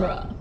genre.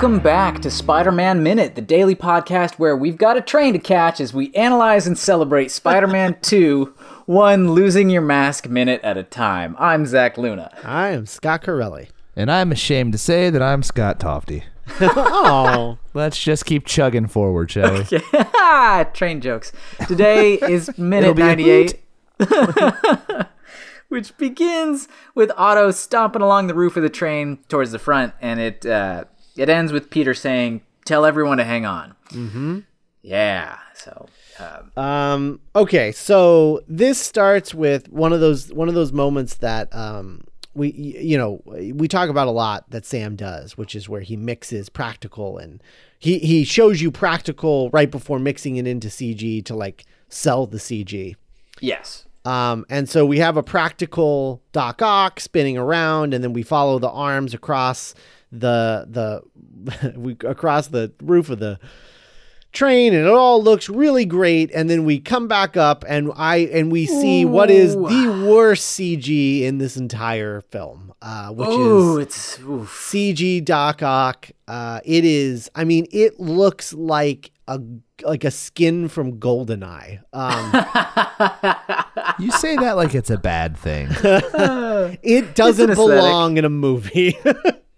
Welcome back to Spider Man Minute, the daily podcast where we've got a train to catch as we analyze and celebrate Spider Man 2, one losing your mask minute at a time. I'm Zach Luna. I am Scott Corelli. And I'm ashamed to say that I'm Scott Tofte. Oh, Let's just keep chugging forward, shall we? train jokes. Today is minute It'll be a 98. Which begins with Otto stomping along the roof of the train towards the front, and it uh, it ends with Peter saying, "Tell everyone to hang on." Mm-hmm. Yeah. So um, um, okay. So this starts with one of those one of those moments that um, we you know we talk about a lot that Sam does, which is where he mixes practical and he he shows you practical right before mixing it into CG to like sell the CG. yes. Um, and so we have a practical Doc Ock spinning around, and then we follow the arms across the the we across the roof of the train, and it all looks really great. And then we come back up, and I and we see what is the worst CG in this entire film, uh, which Ooh, is it's oof. CG Doc Ock. Uh, it is. I mean, it looks like a like a skin from Goldeneye. Um, You say that like it's a bad thing. It doesn't aesthetic. belong in a movie.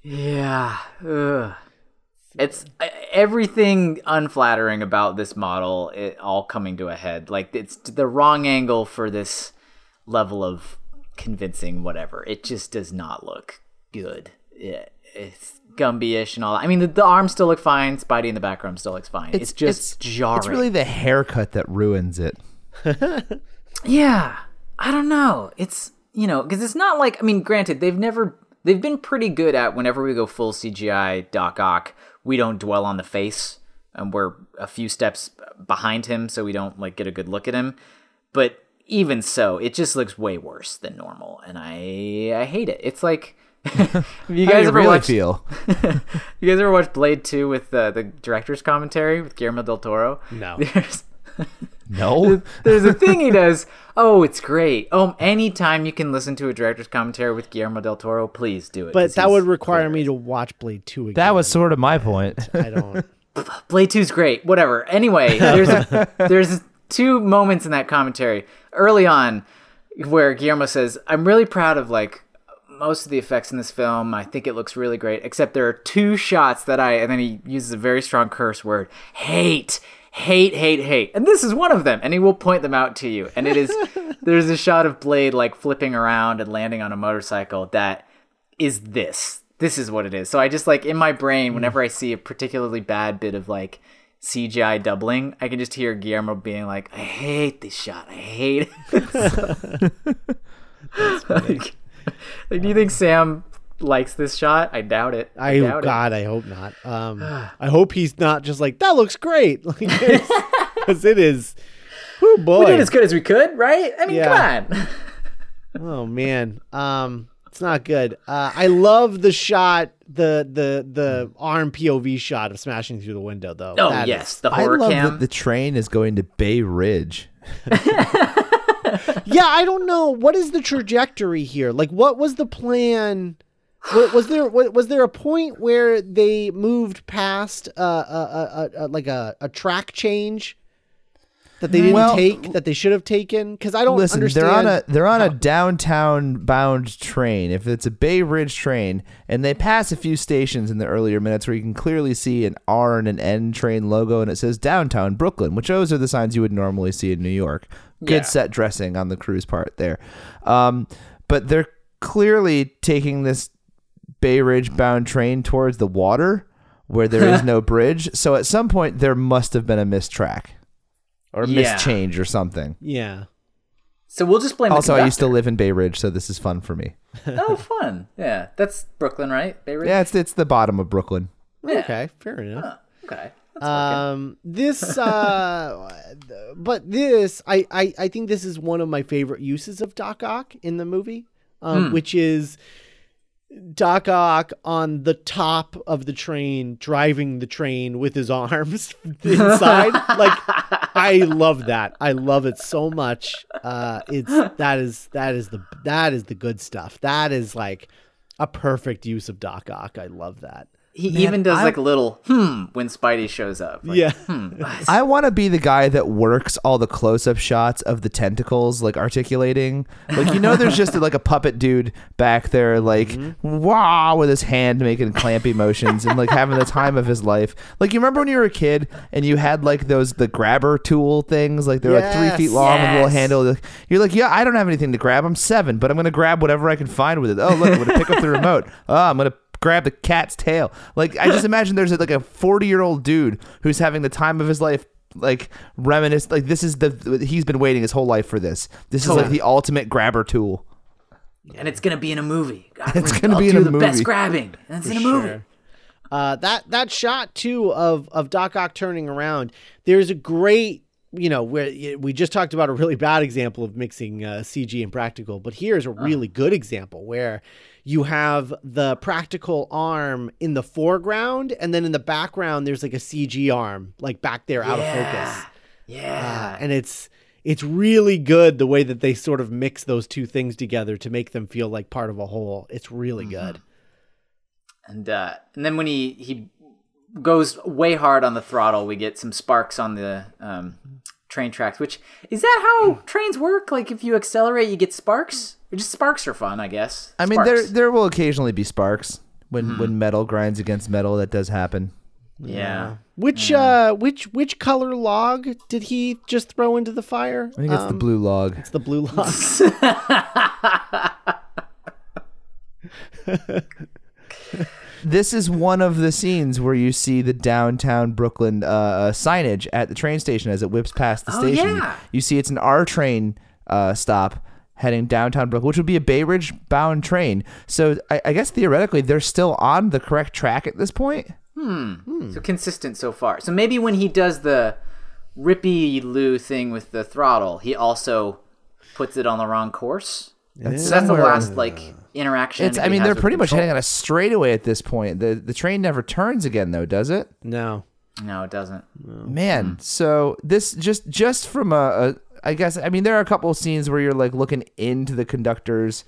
Yeah. Ugh. It's uh, everything unflattering about this model. It all coming to a head. Like it's the wrong angle for this level of convincing. Whatever. It just does not look good. It, it's Gumby-ish and all. That. I mean, the, the arms still look fine. Spidey in the background still looks fine. It's, just jarring. It's really the haircut that ruins it. Yeah, I don't know. It's you know because it's not like I mean, granted they've never they've been pretty good at whenever we go full CGI Doc Ock, we don't dwell on the face and we're a few steps behind him so we don't like get a good look at him. But even so, it just looks way worse than normal, and I I hate it. It's like. Have you How do guys you ever really watched? feel? You guys ever watched Blade Two with uh, the director's commentary with Guillermo del Toro? No. There's, No. there's a thing he does. Oh, it's great. Oh, anytime you can listen to a director's commentary with Guillermo del Toro, please do it. But that would require hilarious. me to watch Blade 2 again. That was sort of my point. I don't. Blade Two's great. Whatever. Anyway, there's a, there's two moments in that commentary early on where Guillermo says, "I'm really proud of like most of the effects in this film. I think it looks really great. Except there are two shots that I," and then he uses a very strong curse word, "hate." Hate, hate, hate. And this is one of them. And he will point them out to you. And it is, there's a shot of Blade like flipping around and landing on a motorcycle that is this. This is what it is. So I just like in my brain, hmm. whenever I see a particularly bad bit of like CGI doubling, I can just hear Guillermo being like, "I hate this shot. I hate it." like, like, do you think Sam likes this shot? I doubt it. I, I doubt God, I hope not. Um, I hope he's not just like that looks great, because it is. Oh boy! We did as good as we could, right? I mean, Yeah. come on. Oh man, um, it's not good. Uh, I love the shot, the the the arm POV shot of smashing through the window, though. Oh That yes, is- the I love cam. that the train is going to Bay Ridge. yeah. I don't know what is the trajectory here. Like, what was the plan? Was, was there was, was there a point where they moved past uh, a, a, a, a like a, a track change? that they didn't Well, take that they should have taken? Because I don't Listen, understand. they're on a they're on a downtown bound train. If it's a Bay Ridge train, and they pass a few stations in the earlier minutes where you can clearly see an R and an N train logo, and it says downtown Brooklyn, which those are the signs you would normally see in New York. Good Yeah. set dressing on the cruise part there, um, but they're clearly taking this Bay Ridge bound train towards the water where there is no bridge. So at some point there must have been a mistrack or a Yeah. mischange or something. yeah. So we'll just blame. It. Also, the I used to live in Bay Ridge, so this is fun for me. Oh, fun. Yeah, that's Brooklyn, right? Bay Ridge. Yeah, it's it's the bottom of Brooklyn. Yeah. Okay, fair enough. Huh, okay. Um, this, uh, but this, I, I, I think this is one of my favorite uses of Doc Ock in the movie, um, which is Doc Ock on the top of the train, driving the train with his arms inside. like, I love that. I love it so much. Uh, it's that is that is the that is the good stuff. That is like a perfect use of Doc Ock. I love that. He even does I- like a little hmm when Spidey shows up. Like, Yeah. Hmm. I want to be the guy that works all the close-up shots of the tentacles, like articulating. Like you know, there's just like a puppet dude back there, like Mm-hmm. wow, with his hand making clampy motions and like having the time of his life. Like you remember when you were a kid and you had like those the grabber tool things, like they're like three feet long with a little handle. You're like, yeah, I don't have anything to grab. I'm seven, but I'm gonna grab whatever I can find with it. Oh look, I'm gonna pick up the remote. Oh, I'm gonna grab the cat's tail. Like I just imagine there's like a 40 year old dude who's having the time of his life. Like reminisce, like this is the he's been waiting his whole life for this. This is like the ultimate grabber tool. and it's gonna be in a movie. God, It's gonna I'll be in do a the best grabbing, and it's in a movie. Sure. Uh, that that shot too of of Doc Ock turning around. There's a great, you know, where we just talked about a really bad example of mixing uh, CG and practical, but here's a really good example where you have the practical arm in the foreground, and then in the background there's like a CG arm, like back there out of focus, Yeah. uh, and it's. It's really good the way that they sort of mix those two things together to make them feel like part of a whole. It's really good. and uh, and then when he he goes way hard on the throttle, we get some sparks on the um, train tracks. Which is that how trains work? Like if you accelerate, you get sparks. Or just sparks are fun, I guess. I mean, there Sparks. there will occasionally be sparks when Mm-hmm. when metal grinds against metal. That does happen. yeah. Which uh which which color log did he just throw into the fire? I think it's the blue log. It's the blue log. This is one of the scenes where you see the downtown Brooklyn uh, uh, signage at the train station as it whips past the Oh, station. yeah. You see it's an R train uh, stop heading downtown Brooklyn, which would be a Bay Ridge bound train. So I, I guess theoretically they're still on the correct track at this point. Hmm. So consistent so far. So maybe when he does the Rippy Loo thing with the throttle, he also puts it on the wrong course. So that's the last like interaction. It's, I mean, they're pretty much control. heading on a straightaway at this point. The the train never turns again, though, does it? no. No, it doesn't. Man, so this just just from a, a I guess I mean there are a couple of scenes where you're like looking into the conductor's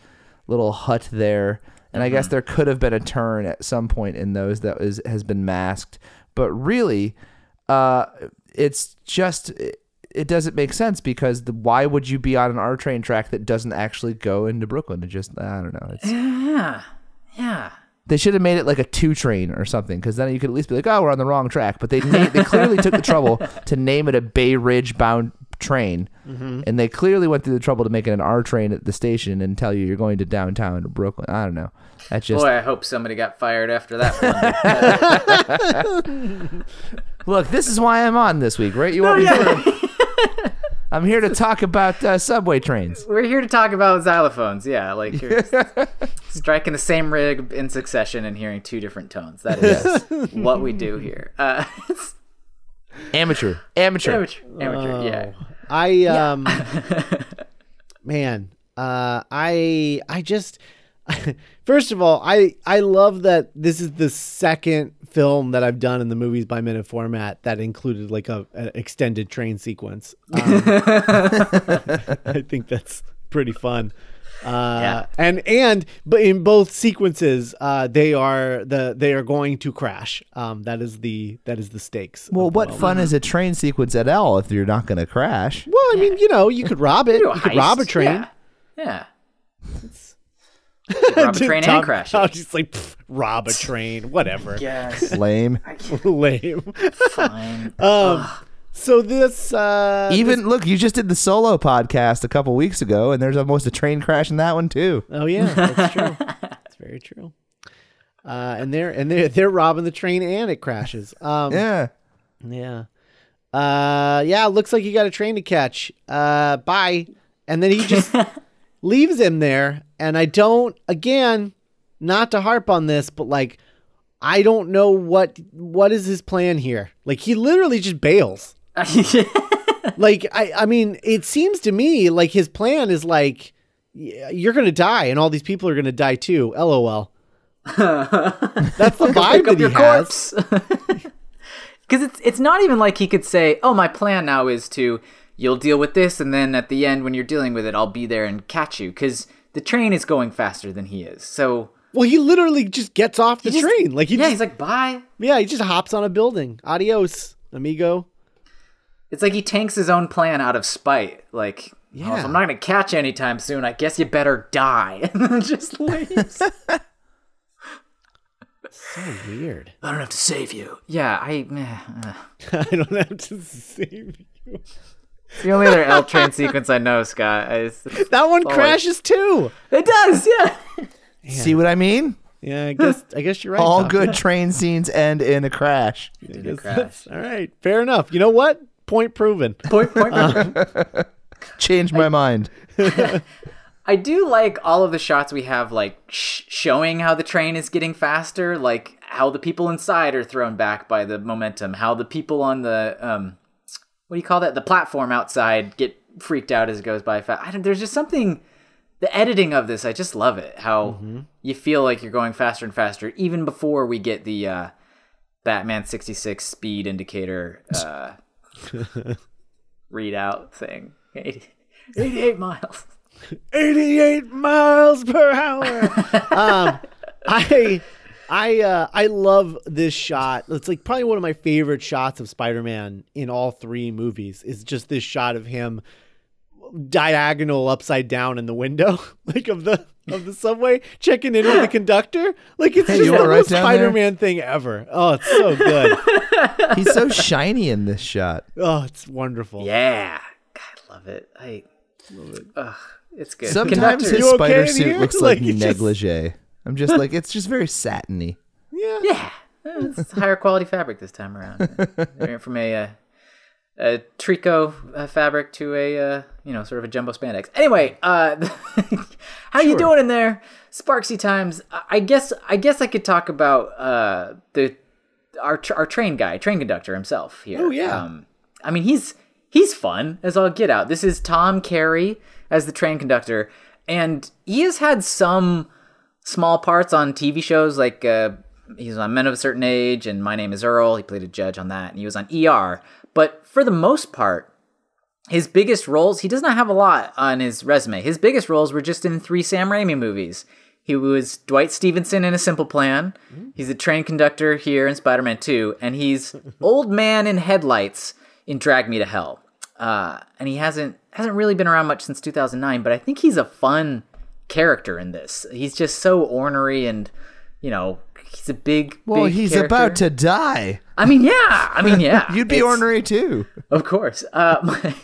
little hut there, and I guess there could have been a turn at some point in those that is has been masked, but really, uh, it's just it, doesn't make sense because the, why would you be on an R train track that doesn't actually go into Brooklyn? It just I don't know. It's Yeah. Yeah. they should have made it like a two train or something, because then you could at least be like, oh, we're on the wrong track. But they na- they clearly took the trouble to name it a Bay Ridge bound train, mm-hmm. and they clearly went through the trouble to make it an R train at the station and tell you you're going to downtown to Brooklyn. I don't know. That's just Boy, I hope somebody got fired after that one. look. This is why I'm on this week, right? You want me to? I'm here to talk about uh, subway trains. We're here to talk about xylophones. Yeah, like you're striking the same rig in succession and hearing two different tones. That is what we do here. Uh, it's Amateur, amateur. amateur, amateur. yeah. I um man, uh I I just first of all, I I love that this is the second film that I've done in the movies by minute format that included like a, an extended train sequence. Um, I think that's pretty fun. Uh, Yeah. and and but in both sequences, uh, they are the they are going to crash. Um, that is the that is the stakes. Well, what moment. fun is a train sequence at all if you're not going to crash? Well, I mean, you know, you could rob it. Do You a could rob a train. Yeah. yeah. Rob a train Tom- and crash I it. was just like, "Pff, rob a train, whatever. Yes. Lame. Lame. Fine. Um, so this, uh, Even look, you just did the solo podcast a couple weeks ago, and there's almost a train crash in that one too. Oh yeah, that's true. that's very true. Uh, and they're and they're they're robbing the train and it crashes. Um, Yeah. yeah. Uh, yeah. Looks like you got a train to catch. Uh, bye. And then he just leaves him there. And I don't. Again, not to harp on this, but like, I don't know what what is his plan here. Like he literally just bails. like I, I mean, it seems to me like his plan is like, you're gonna die, and all these people are gonna die too. LOL. That's the vibe that he has. Because it's it's not even like he could say, "Oh, my plan now is to you'll deal with this, and then at the end when you're dealing with it, I'll be there and catch you." Because the train is going faster than he is. So Well, he literally just gets off the just- train. Like he yeah, just, he's like, "Bye." yeah, he just hops on a building. Adios, amigo. It's like he tanks his own plan out of spite. Like, "Oh, Yeah. if I'm not gonna catch you anytime soon, I guess you better die, and then just leaves. So weird. I don't have to save you. Yeah, I. uh. I don't have to save you. It's the only other L train sequence I know, Scott. I just- That one wait. crashes too. it does, yeah. See what I mean? Yeah, I guess I guess you're right. All Tom. good train scenes end in a crash. I guess that's- All right, fair enough. You know what? Point proven. Point, point, point. Proven. Changed my mind. I do like all of the shots we have, like sh- showing how the train is getting faster, like how the people inside are thrown back by the momentum, how the people on the um, what do you call that? The platform outside get freaked out as it goes by fast. I don't, there's just something. The editing of this, I just love it. How you feel like you're going faster and faster, even before we get the uh, Batman 66 speed indicator uh, readout thing. 80, 88 miles. 88 miles per hour. um, I, I, uh, I love this shot. It's like probably one of my favorite shots of Spider-Man in all three movies. Is just this shot of him diagonal upside down in the window, like of the of the subway, checking in with the conductor. Like it's Hey, just the all right most down? Spider-Man thing ever. Oh, it's so good. He's so shiny in this shot. oh, it's wonderful. Yeah, God, love it. I love it. Ugh, it's good. Sometimes Conductor- his You okay spider suit looks Like, like, it's just- negligee. I'm just like it's just very satiny. yeah. yeah, it's higher quality fabric this time around. They went from a uh, a tricot uh, fabric to a uh, you know sort of a jumbo spandex. Anyway, uh, how you doing in there, Sparksy times? I- I guess I guess I could talk about uh, the our our train guy, train conductor himself here. Oh, yeah. Um, I mean he's he's fun as all get out. This is Tom Carey as the train conductor, and he has had some small parts on TV shows like uh, he's on Men of a Certain Age and My Name Is Earl. He played a judge on that, and he was on ER. But for the most part, his biggest roles he does not have a lot on his resume. His biggest roles were just in three Sam Raimi movies. He was Dwight Stevenson in A Simple Plan. He's a train conductor here in Spider-Man 2, and he's old man in headlights in Drag Me to Hell. Uh, and he hasn't hasn't really been around much since 2009, but I think he's a fun character in this. He's just so ornery and you know he's a big. Well, big he's character. about to die. I mean, yeah. I mean, yeah. You'd be It's- ornery too. of course. Uh, my,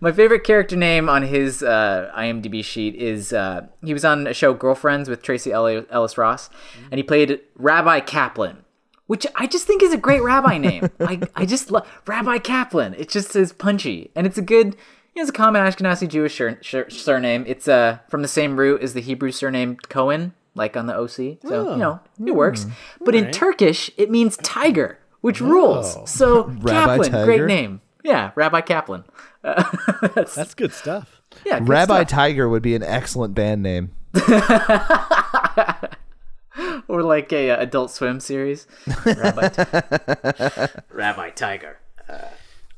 my favorite character name on his uh, IMDb sheet is uh, he was on a show Girlfriends with Tracee Ellis Ross, and he played Rabbi Kaplan, which I just think is a great rabbi name. I, I just love Rabbi Kaplan. It just is punchy, and it's a good. You know, it's a common Ashkenazi Jewish sur- sur- surname. It's uh, from the same root as the Hebrew surname Cohen, like on the OC. So you know it works. But in Turkish, it means tiger, which rules. So Rabbi Kaplan, great name. Yeah, Rabbi Kaplan. Uh, that's, That's good stuff. yeah, good Rabbi stuff. Tiger would be an excellent band name. or like a uh, Adult Swim series. Rabbi, Ti- Rabbi Tiger.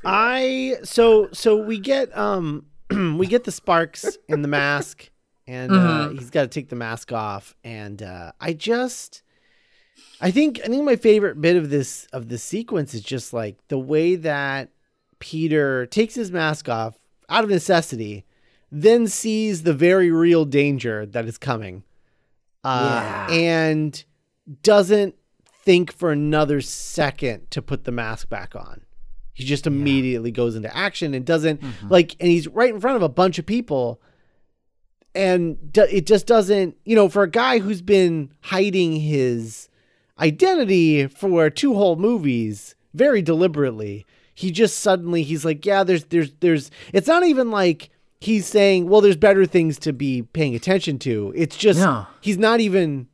I so so we get um we get the sparks in the mask, and uh, he's got to take the mask off. And uh, I just, I think, I think my favorite bit of this of this sequence is just like the way that Peter takes his mask off out of necessity, then sees the very real danger that is coming, uh, Yeah. and doesn't think for another second to put the mask back on. He just immediately goes into action and doesn't mm-hmm. like, and he's right in front of a bunch of people. And do, it just doesn't, you know, for a guy who's been hiding his identity for two whole movies very deliberately, he just suddenly he's like, yeah, there's, there's, there's, it's not even like he's saying, well, there's better things to be paying attention to. It's just, No. he's not even,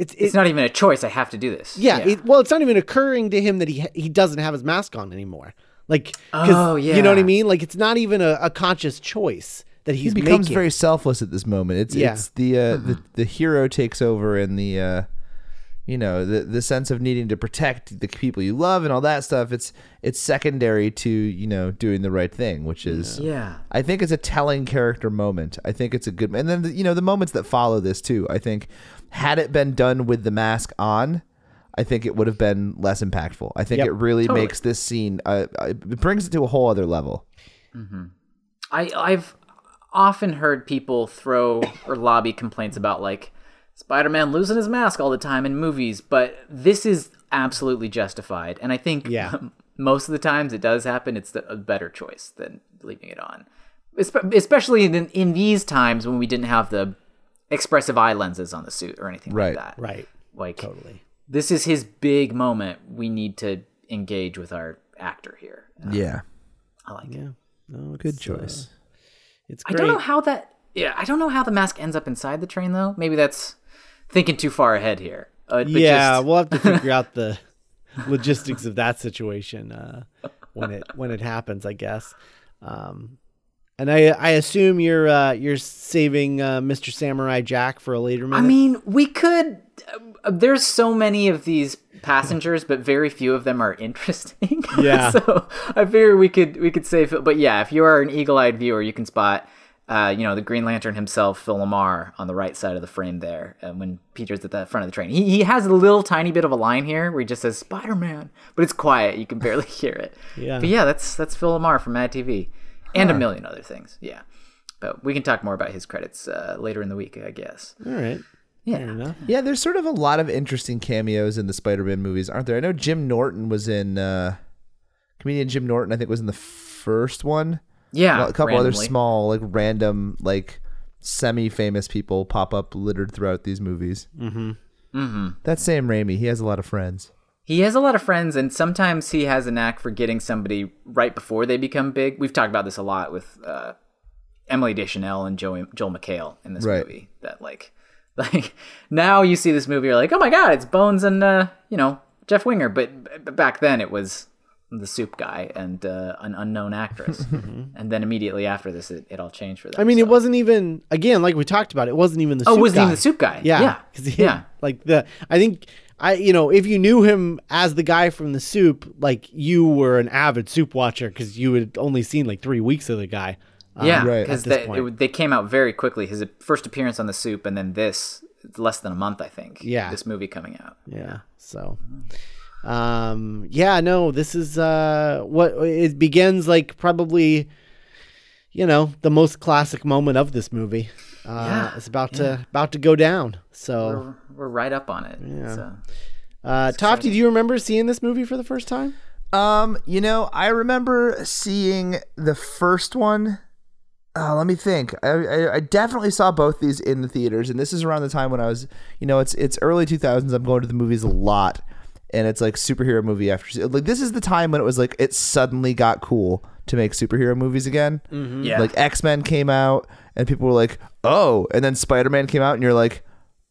it's, It's not even a choice. I have to do this. yeah, It, well, it's not even occurring to him that he he doesn't have his mask on anymore. Like, Oh, yeah, you know what I mean? Like, it's not even a, a conscious choice that he's he becomes making. very selfless at this moment. It's Yeah. it's the uh, the the hero takes over and the uh, you know the the sense of needing to protect the people you love and all that stuff. It's it's secondary to you know doing the right thing, which is Yeah. I think it's a telling character moment. I think it's a good and then the, you know the moments that follow this too. I think had it been done with the mask on. I think it would have been less impactful. I think Yep. it really Totally. makes this scene. Uh, uh, it brings it to a whole other level. I I've often heard people throw or lobby complaints about like Spider-Man losing his mask all the time in movies, but this is absolutely justified, and I think Yeah. most of the times it does happen. It's the, a better choice than leaving it on, Espe- especially in, in these times when we didn't have the expressive eye lenses on the suit or anything Right. like that. right. Like Totally. this is his big moment. We need to engage with our actor here. Yeah, I like it. Yeah. No, it's, good uh, choice. it's I don't know how that. Yeah, I don't know how the mask ends up inside the train though. Maybe that's thinking too far ahead here. Uh, but yeah, just- we'll have to figure out the logistics of that situation uh, when it when it happens, I guess. Um, and I I assume you're uh, you're saving uh, Mr. Samurai Jack for a later minute. I mean, we could. Uh, there's so many of these passengers, but very few of them are interesting. Yeah. so I figure we could we could save. It. But yeah, if you are an eagle-eyed viewer, you can spot. Uh, you know the Green Lantern himself, Phil LaMarr, on the right side of the frame there. Uh, when Peter's at the front of the train, he he has a little tiny bit of a line here where he just says Spider-Man, but it's quiet. You can barely hear it. Yeah. But yeah, that's that's Phil LaMarr from Mad TV, and a million other things. Yeah. But we can talk more about his credits uh, later in the week, I guess. all right, Yeah. fair enough. Yeah, there's sort of a lot of interesting cameos in the Spider-Man movies, aren't there? I know Jim Norton was in uh comedian Jim Norton, I think was in the first one. Yeah, Well, a couple other small, like random, like semi-famous people pop up littered throughout these movies. Mm-hmm. Mm-hmm. That's Sam Raimi. He has a lot of friends. He has a lot of friends, and sometimes he has a knack for getting somebody right before they become big. We've talked about this a lot with uh, Emily Deschanel and Joey, Joel McHale in this Right. movie. That like, like now you see this movie, you're like, oh my god, it's Bones and uh, you know Jeff Winger. But, but back then it was the soup guy and uh, an unknown actress, and then immediately after this, it, it all changed for them. I mean, so. it wasn't even again like we talked about. It wasn't even the soup guy. Oh, soup it wasn't guy. even the soup guy. Yeah, Yeah. he- Yeah. Like the I think I you know if you knew him as the guy from the soup, like you were an avid soup watcher because you had only seen like three weeks of the guy. Um, Yeah, Right. because At this they, it- they came out very quickly. His first appearance on the Soup, and then this less than a month, I think. Yeah. this movie coming out. Yeah. So, um, yeah, no, this is uh, what it begins like probably, you know, the most classic moment of this movie. Uh, Yeah, it's about to about to go down. So, We're, we're right up on it. Yeah. So, uh, Tofte, do you remember seeing this movie for the first time? Um, you know, I remember seeing the first one. Uh, let me think. I, I, I definitely saw both these in the theaters, and this is around the time when I was, you know, it's it's early two thousands. I'm going to the movies a lot, and it's like superhero movie after like this is the time when it was like it suddenly got cool to make superhero movies again. yeah, Like X Men came out, and people were like, "Oh," and then Spider Man came out, and you're like,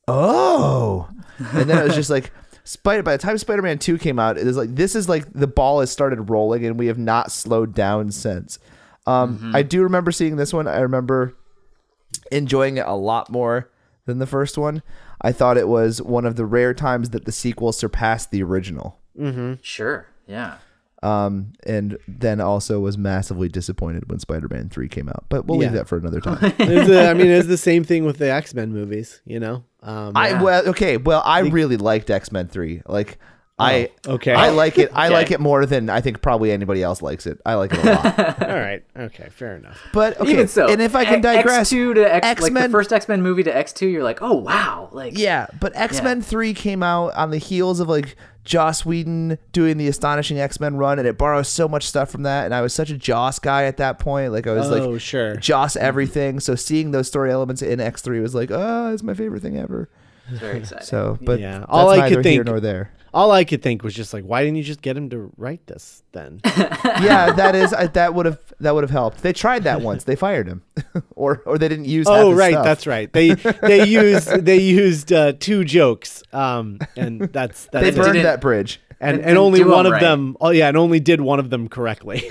"Oh," and then it was just like. Spider. By the time Spider Man Two came out, it is like this is like the ball has started rolling, and we have not slowed down since. Um, I do remember seeing this one. I remember enjoying it a lot more than the first one. I thought it was one of the rare times that the sequel surpassed the original. sure, yeah. Um, and then also was massively disappointed when Spider-Man three came out. But we'll Yeah. leave that for another time. It's the- I mean, it's the same thing with the X Men movies. You know. Um, I well okay, well I really liked X Men three. Like I Oh, okay. I like it. I Okay. like it more than I think probably anybody else likes it. I like it a lot. All right. Okay. Fair enough. But okay, Even so, and if I can digress, X2 to X, like X-Men- the first X Men movie to X two, you're like, oh wow, like Yeah, but X Men Three came out on the heels of like Joss Whedon doing the astonishing X Men run, and it borrows so much stuff from that. And I was such a Joss guy at that point. Like I was Oh, like sure. Joss everything. So seeing those story elements in X Three was like, oh, it's my favorite thing ever. it's very exciting. So, but Yeah, that's all I neither could here think- nor there. All I could think was just like, why didn't you just get him to write this then? yeah, that is I, that would have that would have helped. They tried that once. They fired him, or or they didn't use. oh, right. stuff. That's right. They they used they used uh, two jokes, um, and that's They that's They burned didn't- that bridge. and Didn't and only one of right. them. Oh yeah, and only did one of them correctly.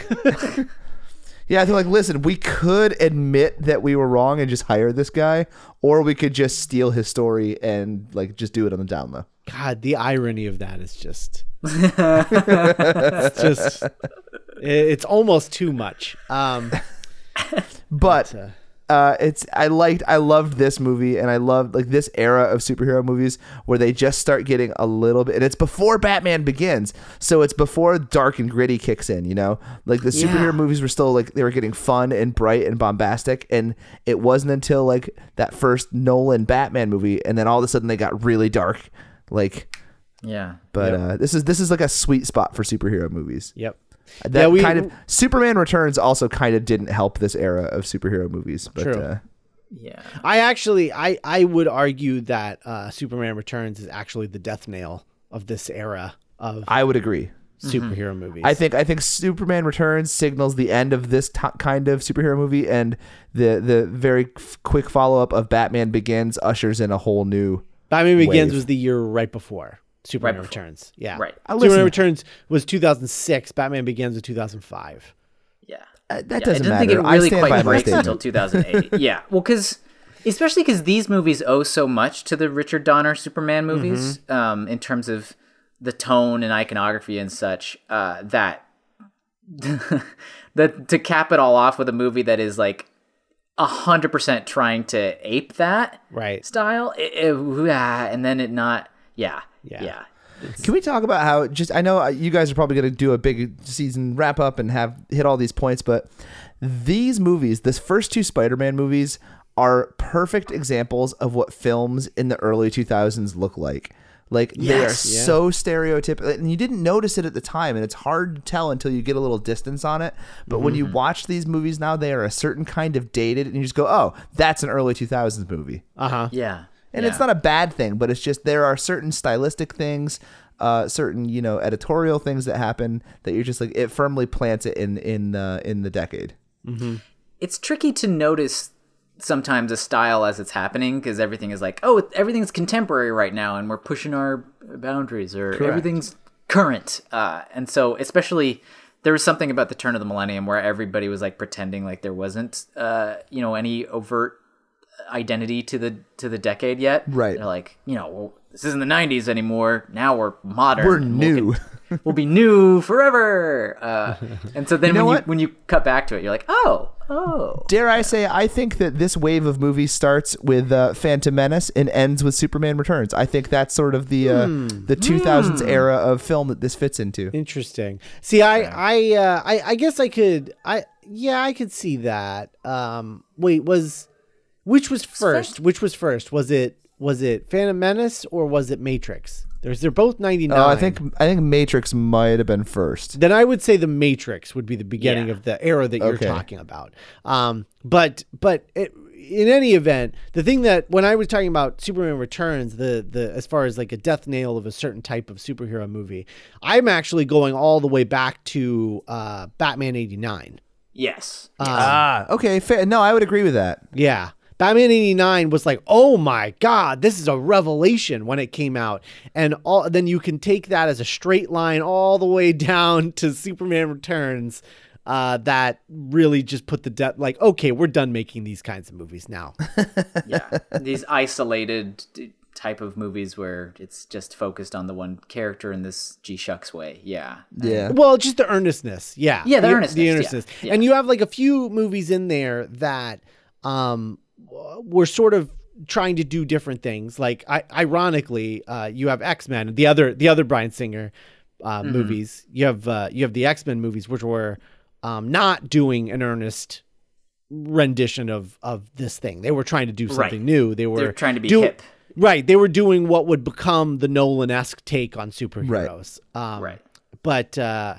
Yeah, they're like, listen, we could admit that we were wrong and just hire this guy, or we could just steal his story and like just do it on the down low. God, the irony of that is just it's just it's almost too much. Um, But uh, uh, it's I liked I loved this movie and I loved like this era of superhero movies where they just start getting a little bit and it's before Batman begins. So it's before dark and gritty kicks in, you know? Like the superhero Yeah. movies were still like they were getting fun and bright and bombastic and it wasn't until like that first Nolan Batman movie and then all of a sudden they got really dark. Like yeah, but Yep. uh, this is this is like a sweet spot for superhero movies. yep. That Yeah, we- kind of Superman Returns also kind of didn't help this era of superhero movies. But True. uh, yeah. I actually I I would argue that uh, Superman Returns is actually the death nail of this era of I would agree. superhero movies. I think I think Superman Returns signals the end of this t- kind of superhero movie, and the the very f- quick follow up of Batman Begins ushers in a whole new. Batman Begins wave. was the year right before Superman Right. Returns. Yeah, Right. I Superman Returns was 2006. Batman Begins was 2005. Yeah. Uh, that Yeah, doesn't I don't think matter. it I really stand by quite my breaks statement. until 2008. yeah, well, because especially because these movies owe so much to the Richard Donner Superman movies Mm-hmm. um, in terms of the tone and iconography and such uh, that that to cap it all off with a movie that is like hundred percent trying to ape that Right. style, it, it- ah, and then it not. Yeah, Yeah. yeah. Can we talk about how just I know uh, you guys are probably going to do a big season wrap up and have hit all these points, but these movies, this first two Spider-Man movies are perfect examples of what films in the early 2000s look like. Like they are Yeah. so stereotypical and you didn't notice it at the time and it's hard to tell until you get a little distance on it. But when you watch these movies now they are a certain kind of dated and you just go, "Oh, that's an early 2000s movie." Uh huh. Yeah. And yeah. it's not a bad thing but it's just there are certain stylistic things uh certain you know editorial things that happen that you're just like it firmly plants it in in the in the decade it's tricky to notice sometimes a style as it's happening because everything is like, oh, everything's contemporary right now, and we're pushing our boundaries, or everything's current. Uh, and so, especially, there was something about the turn of the millennium where everybody was like pretending like there wasn't, uh, you know, any overt identity to the to the decade yet. Right. They're like, you know, well, this isn't the '90s anymore. Now we're modern. we're and we'll new we'll be new forever. Uh, and so then you know when what? you when you cut back to it, you're like, oh, oh. dare i say i think that this wave of movies starts with uh, phantom menace and ends with superman returns i think that's sort of the uh, the 2000s era of film that this fits into Interesting. See, I, I, uh, I, I guess I could, I, yeah, I could see that. Um, wait, was, which was first? Which was first? Was it, was it Phantom Menace or was it Matrix? There's, they're both ninety nine. oh i think i think matrix might have been first Then I would say the Matrix would be the beginning Yeah. of the era that you're Okay. talking about. Um, but but it, in any event, the thing that when I was talking about Superman Returns, the the as far as like a death nail of a certain type of superhero movie, I'm actually going all the way back to uh, Batman '89. Yes. ah okay fair. no i would agree with that Yeah. Batman 89 was like, "Oh my god, this is a revelation" when it came out. And all then you can take that as a straight line all the way down to Superman Returns. Uh, that really just put the depth like, okay, we're done making these kinds of movies now. yeah these isolated type of movies where it's just focused on the one character in this G shucks way. Yeah. Yeah. Well, just the earnestness, yeah, Yeah, the The earnestness, yeah, earnestness, yeah. and you have like a few movies in there that um were sort of trying to do different things. Like, I, ironically, uh, you have X Men, the other the other Bryan Singer uh, Mm-hmm. movies. You have uh, you have the X Men movies, which were um, not doing an earnest rendition of of this thing. They were trying to do something Right. new. They were They're trying to be do- hip. Right. They were doing what would become the Nolan esque take on superheroes. Um, Right. But uh,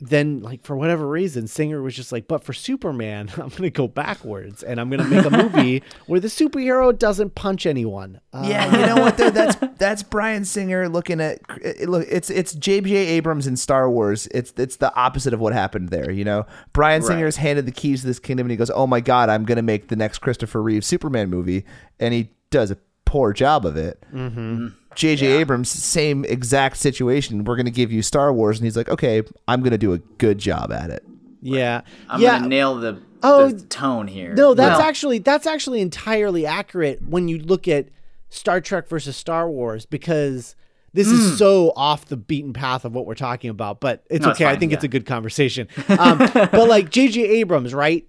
then, like, for whatever reason, Singer was just like, but for Superman, I'm going to go backwards and I'm going to make a movie where the superhero doesn't punch anyone. Uh, Yeah, you know what? Though that's that's Bryan Singer looking at look. It's it's J.J. Abrams in Star Wars. It's it's the opposite of what happened there. You know, Bryan Right. Singer's handed the keys to this kingdom, and he goes, "Oh my God, I'm gonna make the next Christopher Reeve Superman movie," and he does a poor job of it. Mm-hmm. J.J. Abrams, same exact situation. We're gonna give you Star Wars, and he's like, "Okay, I'm gonna do a good job at it." yeah. I'm yeah. gonna nail the, Oh, the tone here. No, that's Well, actually that's actually entirely accurate when you look at Star Trek versus Star Wars because this is so off the beaten path of what we're talking about. But it's No, it's okay. I fine, think it's a good conversation. Um, but like J.J. Abrams, right?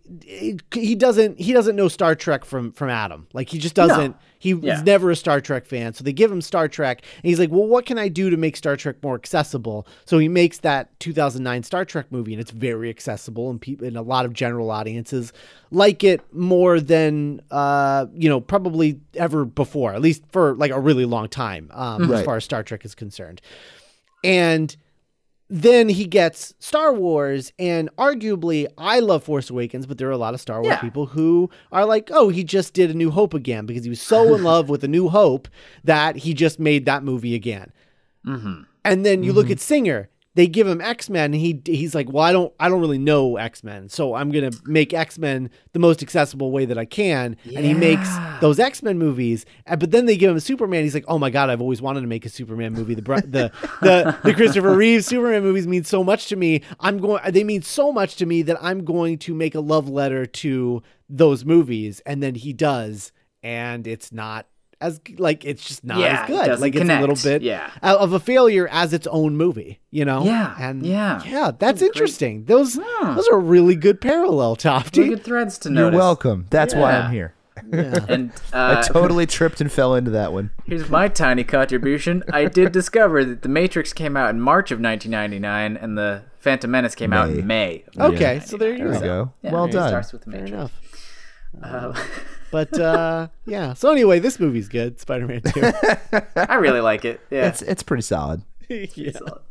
He doesn't he doesn't know Star Trek from from Adam. Like he just doesn't. He was Yeah. never a Star Trek fan. So they give him Star Trek, and he's like, "Well, what can I do to make Star Trek more accessible?" So he makes that 2009 Star Trek movie, and it's very accessible, and people and a lot of general audiences like it more than uh, you know probably ever before, at least for like a really long time, um, as far as Star Trek is concerned. And then he gets Star Wars, and arguably, I love Force Awakens, but there are a lot of Star Wars Yeah. people who are like, oh, he just did A New Hope again because he was so in love with A New Hope that he just made that movie again. Mm-hmm. And then you look mm-hmm. at Singer. They give him X Men, he he's like, well, I don't I don't really know X Men, so I'm gonna make X Men the most accessible way that I can. And he makes those X Men movies. But then they give him Superman. He's like, oh my god, I've always wanted to make a Superman movie. The the the the Christopher Reeve Superman movies mean so much to me. I'm going. They mean so much to me that I'm going to make a love letter to those movies. And then he does, and it's not as like it's just not Yeah, as it good. doesn't like it's a little connect. bit Yeah. of a failure as its own movie, you know? Yeah, And yeah. Yeah, that's interesting. Those those are really good parallel, Really Tofte. good threads to notice. You're welcome. That's why I'm here. And I uh, totally tripped and fell into that one. here's my tiny contribution. I did discover that The Matrix came out in March of 1999, and The Phantom Menace came out in May. of Okay, so there you go. go. Yeah, well done. Starts with The Fair Matrix. enough. Uh, But uh, yeah. So anyway, this movie's good. Spider-Man Two. I really like it. Yeah. It's it's pretty solid. yeah. Solid.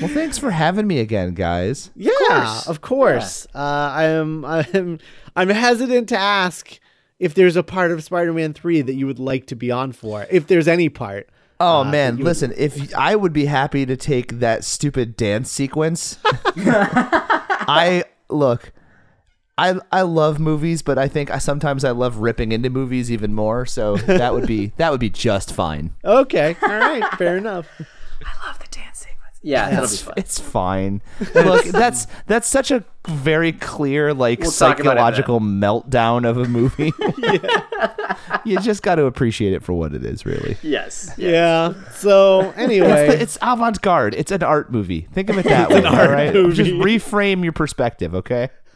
Well, thanks for having me again, guys. Yeah, course. of course. Uh, I'm I'm I'm hesitant to ask if there's a part of Spider-Man Three that you would like to be on for, if there's any part. Oh Uh, man, you- listen, if I would be happy to take that stupid dance sequence. I look, I I love movies, but I think I sometimes I love ripping into movies even more. So that would be that would be just fine. Okay, all right, fair enough. I love the dance sequence. Yeah, that'll be It's, fun. it's fine. Look, that's that's such a very clear like We'll talk about it psychological meltdown of a movie. you just got to appreciate it for what it is, really. Yes. Yeah. So anyway, It's, it's avant-garde. It's an art movie. Think of it that way. an art all right? movie. Just reframe your perspective, okay?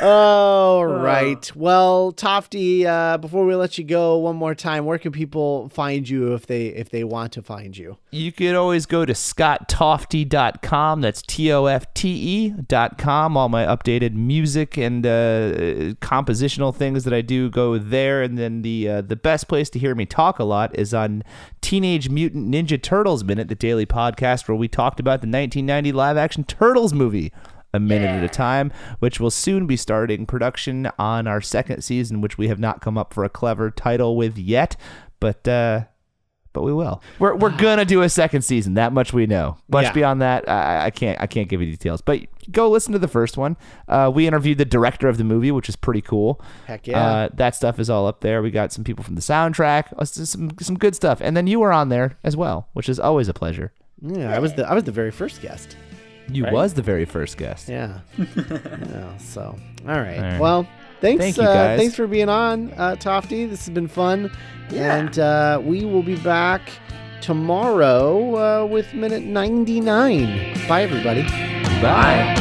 All right. Well, Tofte, uh, before we let you go, one more time, where can people find you if they if they want to find you? You could always go to scotttofte.com. That's T O F T E dot com. All my updated music and uh, compositional things that I do go there. And then the uh, the best place to hear me talk a lot is on Teenage Mutant Ninja Turtles Minute, the daily podcast where we talked about the 1990 live action Turtles movie. A minute at a time, which will soon be starting production on our second season, which we have not come up for a clever title with yet. But uh, but we will. We're we're gonna do a second season. That much we know. Much Yeah. beyond that, I, I can't I can't give you details. But go listen to the first one. Uh, we interviewed the director of the movie, which is pretty cool. Heck yeah. Uh, that stuff is all up there. We got some people from the soundtrack, uh, some some good stuff, and then you were on there as well, which is always a pleasure. yeah, I was the I was the very first guest. You was the very first guest. Yeah. yeah. So, all right. All right. Well, thanks, Thank you, uh, guys. thanks for being on, uh, Tofte. This has been fun, and uh, we will be back tomorrow uh, with minute ninety nine. Bye, everybody. Bye.